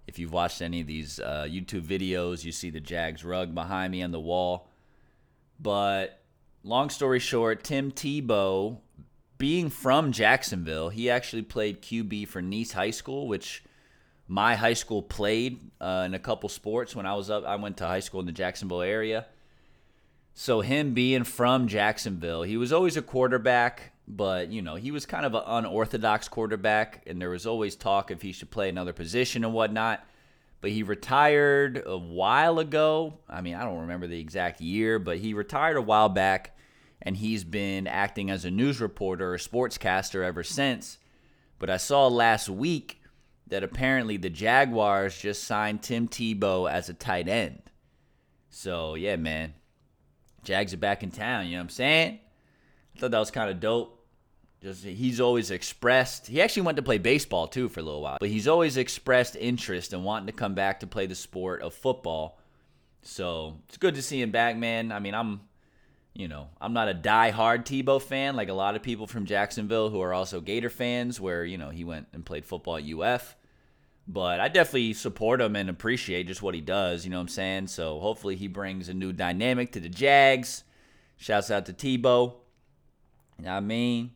If you've watched any of these uh, YouTube videos, you see the Jags rug behind me on the wall. But long story short, Tim Tebow, being from Jacksonville, he actually played QB for Nice High School, which my high school played uh, in a couple sports when I was up. I went to high school in the Jacksonville area. So him being from Jacksonville, he was always a quarterback, but you know he was kind of an unorthodox quarterback, and there was always talk if he should play another position and whatnot. But he retired a while ago. I mean, I don't remember the exact year, but he retired a while back, and he's been acting as a news reporter or sportscaster ever since. But I saw last week that apparently the Jaguars just signed Tim Tebow as a tight end. So yeah, man, Jags are back in town. You know what I'm saying? I thought that was kind of dope. Just he's always expressed. He actually went to play baseball too for a little while, but he's always expressed interest in wanting to come back to play the sport of football. So it's good to see him back, man. I mean, I'm, you know, I'm not a die-hard Tebow fan like a lot of people from Jacksonville who are also Gator fans, where you know he went and played football at UF. But I definitely support him and appreciate just what he does. You know what I'm saying? So hopefully he brings a new dynamic to the Jags. Shouts out to Tebow. You know I mean?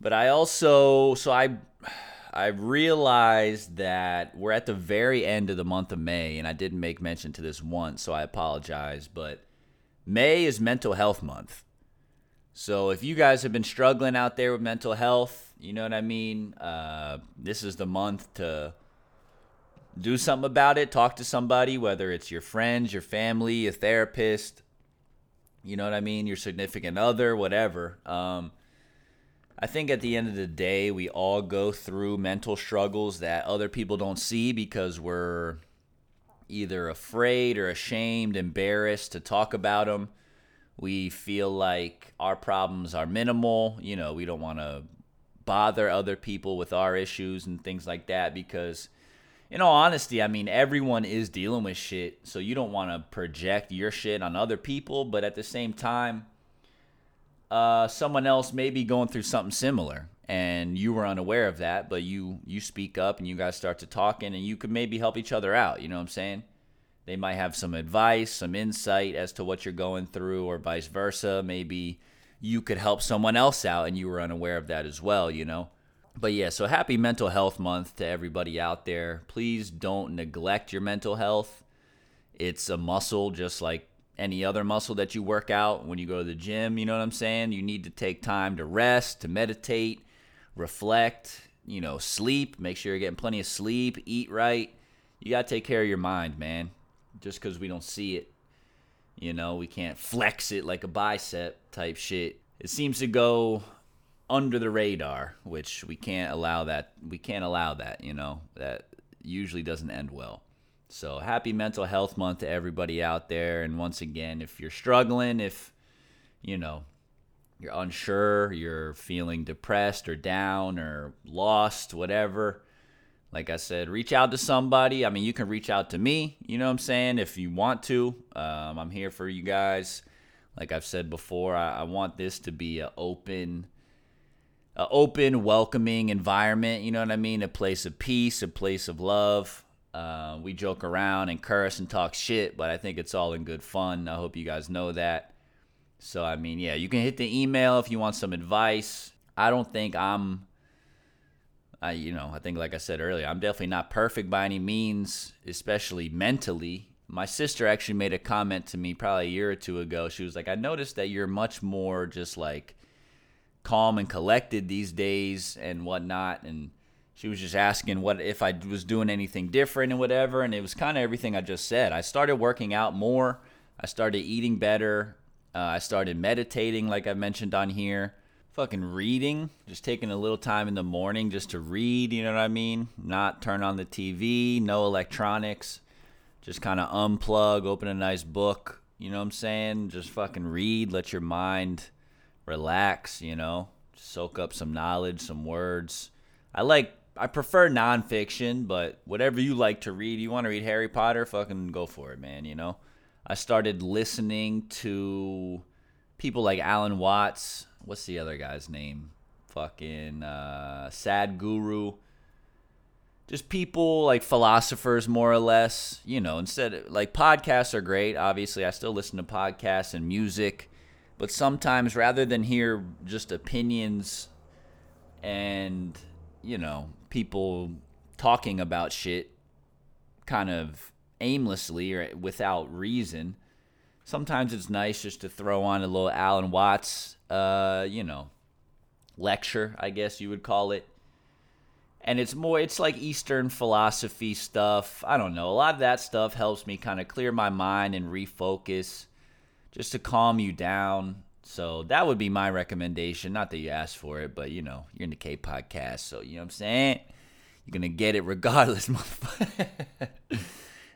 But I also so I I realized that we're at the very end of the month of May, and I didn't make mention to this once, so I apologize. But May is mental health month. So if you guys have been struggling out there with mental health, you know what I mean? Uh, this is the month to do something about it. Talk to somebody, whether it's your friends, your family, a therapist, you know what I mean? Your significant other, whatever. Um, I think at the end of the day, we all go through mental struggles that other people don't see because we're either afraid or ashamed, embarrassed to talk about them. We feel like our problems are minimal. You know, we don't want to bother other people with our issues and things like that because in all honesty, I mean, everyone is dealing with shit, so you don't want to project your shit on other people, but at the same time, uh, someone else may be going through something similar, and you were unaware of that, but you you speak up and you guys start to talking, and you could maybe help each other out. You know what I'm saying? They might have some advice, some insight as to what you're going through, or vice versa. Maybe you could help someone else out, and you were unaware of that as well. You know but yeah, so happy mental health month to everybody out there. Please don't neglect your mental health. It's a muscle just like any other muscle that you work out when you go to the gym, you know what I'm saying? You need to take time to rest, to meditate, reflect, you know, sleep, make sure you're getting plenty of sleep, eat right. You got to take care of your mind, man. Just cuz we don't see it, you know, we can't flex it like a bicep type shit. It seems to go under the radar, which we can't allow that. We can't allow that. You know that usually doesn't end well. So happy Mental Health Month to everybody out there. And once again, if you're struggling, if you know you're unsure, you're feeling depressed or down or lost, whatever. Like I said, reach out to somebody. I mean, you can reach out to me. You know what I'm saying? If you want to, um, I'm here for you guys. Like I've said before, I, I want this to be an open a open, welcoming environment. You know what I mean? A place of peace, a place of love. Uh, we joke around and curse and talk shit, but I think it's all in good fun. I hope you guys know that. So I mean, yeah, you can hit the email if you want some advice. I don't think I'm. I you know I think like I said earlier, I'm definitely not perfect by any means, especially mentally. My sister actually made a comment to me probably a year or two ago. She was like, "I noticed that you're much more just like." calm and collected these days and whatnot. And she was just asking what if I was doing anything different and whatever. And it was kind of everything I just said. I started working out more. I started eating better. Uh, I started meditating, like I mentioned on here. Fucking reading, just taking a little time in the morning just to read, you know what I mean? Not turn on the TV, no electronics, just kind of unplug, open a nice book, you know what I'm saying? Just fucking read, let your mind relax, you know, soak up some knowledge, some words. I like I prefer nonfiction, but whatever you like to read, you want to read Harry Potter, fucking go for it, man, you know. I started listening to people like Alan Watts. What's the other guy's name? Fucking uh, Sadhguru. Just people like philosophers, more or less. You know, instead of, like podcasts are great. Obviously, I still listen to podcasts and music. But sometimes rather than hear just opinions and, you know, people talking about shit kind of aimlessly or without reason, sometimes it's nice just to throw on a little Alan Watts, uh, you know, lecture, I guess you would call it. And it's more, it's like Eastern philosophy stuff. I don't know. A lot of that stuff helps me kind of clear my mind and refocus just to calm you down. So that would be my recommendation. Not that you asked for it, but you know, you're in the K podcast, so you know what I'm saying? You're gonna get it regardless, motherfucker.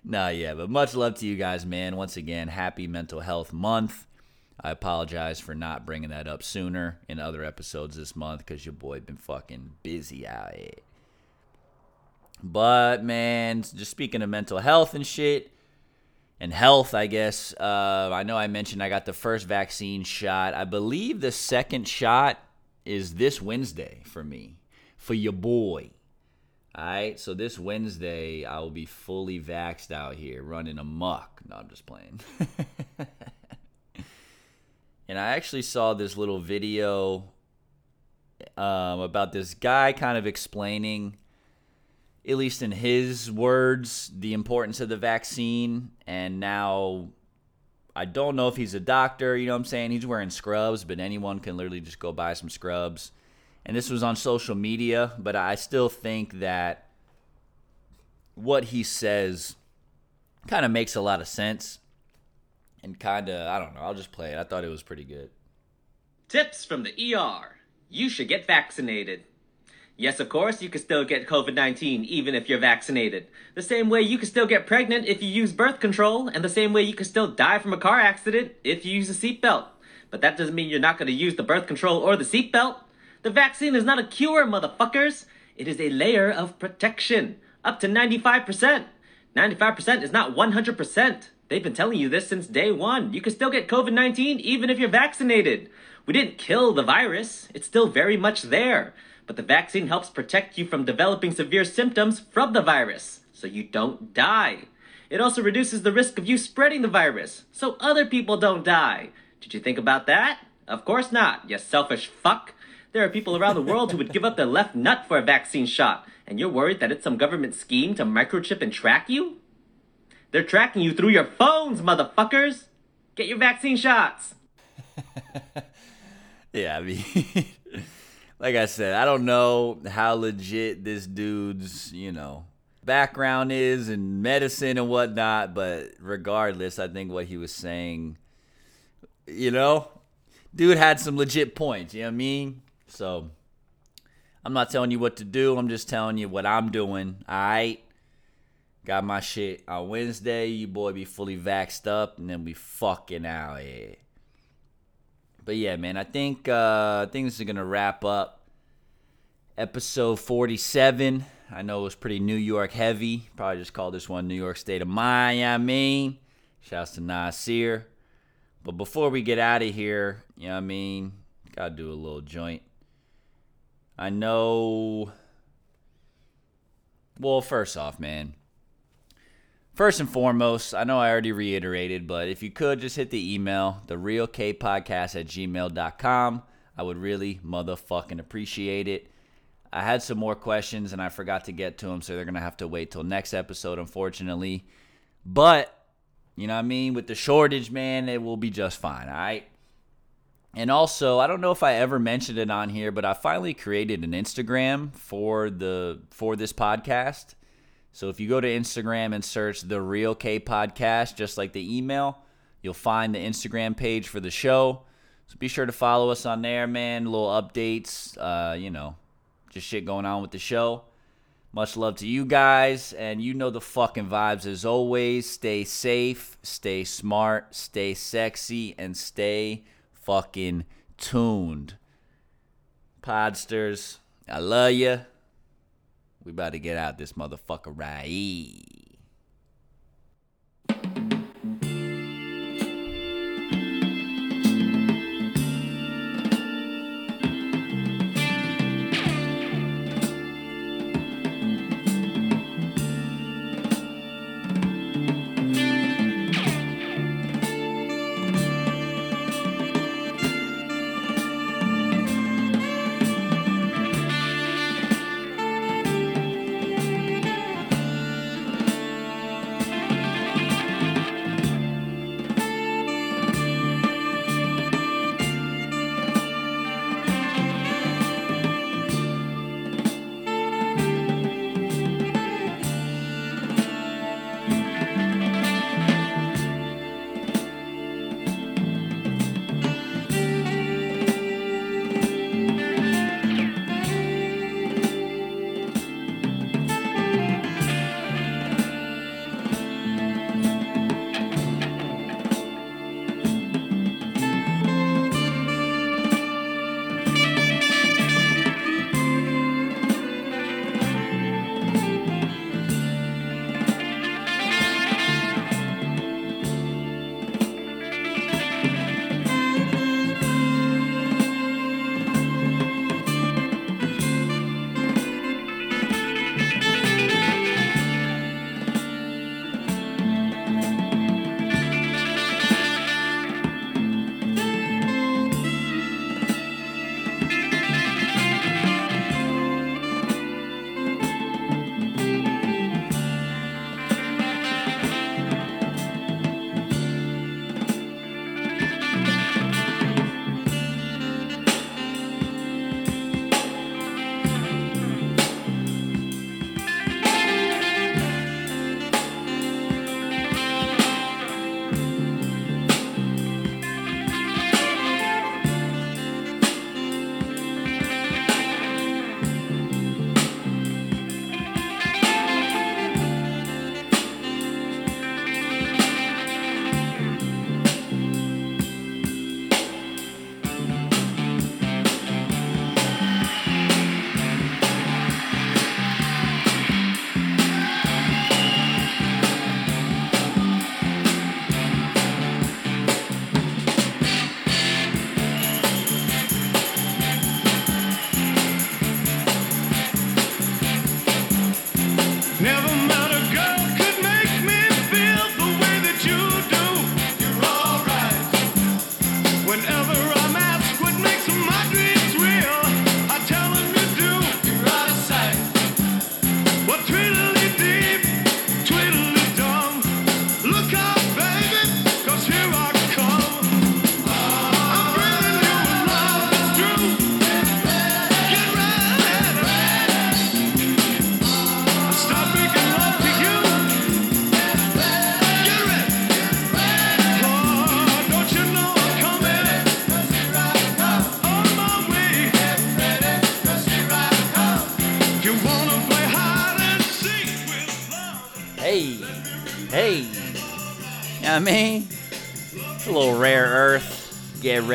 Nah, yeah, but much love to you guys, man. Once again, happy mental health month. I apologize for not bringing that up sooner in other episodes this month because your boy been fucking busy out here. But man, just speaking of mental health and shit, and health, I guess. Uh, I know I mentioned I got the first vaccine shot. I believe the second shot is this Wednesday for me, for your boy. All right, so this Wednesday I will be fully vaxxed out here, running amok. No, I'm just playing. and I actually saw this little video um, about this guy kind of explaining at least in his words, the importance of the vaccine. And now I don't know if he's a doctor, you know what I'm saying? He's wearing scrubs, but anyone can literally just go buy some scrubs. And this was on social media, but I still think that what he says kind of makes a lot of sense. And kind of, I don't know, I'll just play it. I thought it was pretty good. Tips from the ER. You should get vaccinated. Yes, of course, you can still get COVID 19 even if you're vaccinated. The same way you can still get pregnant if you use birth control, and the same way you can still die from a car accident if you use a seatbelt. But that doesn't mean you're not going to use the birth control or the seatbelt. The vaccine is not a cure, motherfuckers. It is a layer of protection, up to 95%. 95% is not 100%. They've been telling you this since day one. You can still get COVID 19 even if you're vaccinated. We didn't kill the virus, it's still very much there. But the vaccine helps protect you from developing severe symptoms from the virus, so you don't die. It also reduces the risk of you spreading the virus, so other people don't die. Did you think about that? Of course not, you selfish fuck. There are people around the world who would give up their left nut for a vaccine shot, and you're worried that it's some government scheme to microchip and track you? They're tracking you through your phones, motherfuckers! Get your vaccine shots! Yeah, I mean, like I said, I don't know how legit this dude's, you know, background is in medicine and whatnot, but regardless, I think what he was saying, you know, dude had some legit points, you know what I mean? So, I'm not telling you what to do, I'm just telling you what I'm doing, alright? Got my shit on Wednesday, you boy be fully vaxxed up, and then we fucking out here. But yeah, man, I think uh, I think this is gonna wrap up episode 47. I know it was pretty New York heavy. Probably just call this one New York State of Miami. Shouts to Nasir. But before we get out of here, you know what I mean? Gotta do a little joint. I know. Well, first off, man. First and foremost, I know I already reiterated, but if you could just hit the email, the realkpodcast at gmail.com. I would really motherfucking appreciate it. I had some more questions and I forgot to get to them, so they're going to have to wait till next episode, unfortunately. But, you know what I mean? With the shortage, man, it will be just fine, all right? And also, I don't know if I ever mentioned it on here, but I finally created an Instagram for the for this podcast. So if you go to Instagram and search the Real K Podcast, just like the email, you'll find the Instagram page for the show. So be sure to follow us on there, man. Little updates, uh, you know, just shit going on with the show. Much love to you guys, and you know the fucking vibes as always. Stay safe, stay smart, stay sexy, and stay fucking tuned. Podsters, I love ya. We about to get out this motherfucker right.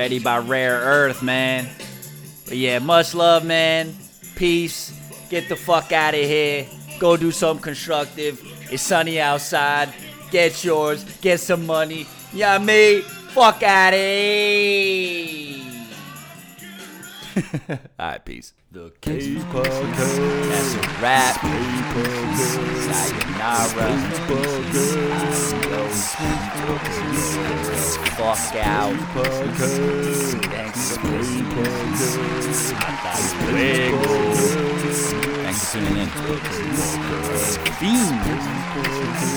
Earth. Get ready by rare earth, man. But yeah, much love, man. Peace. Get the fuck out of here. Go do something constructive. It's sunny outside. Get yours. Get some money. You know I mean? Fuck out of here. Alright, peace. The K Podcast. That's a wrap. Sayonara. Fuck out. Thanks for listening. Thanks for tuning in. Fiend.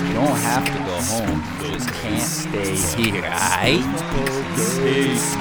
You don't have to go home. You just can't stay here? Peace.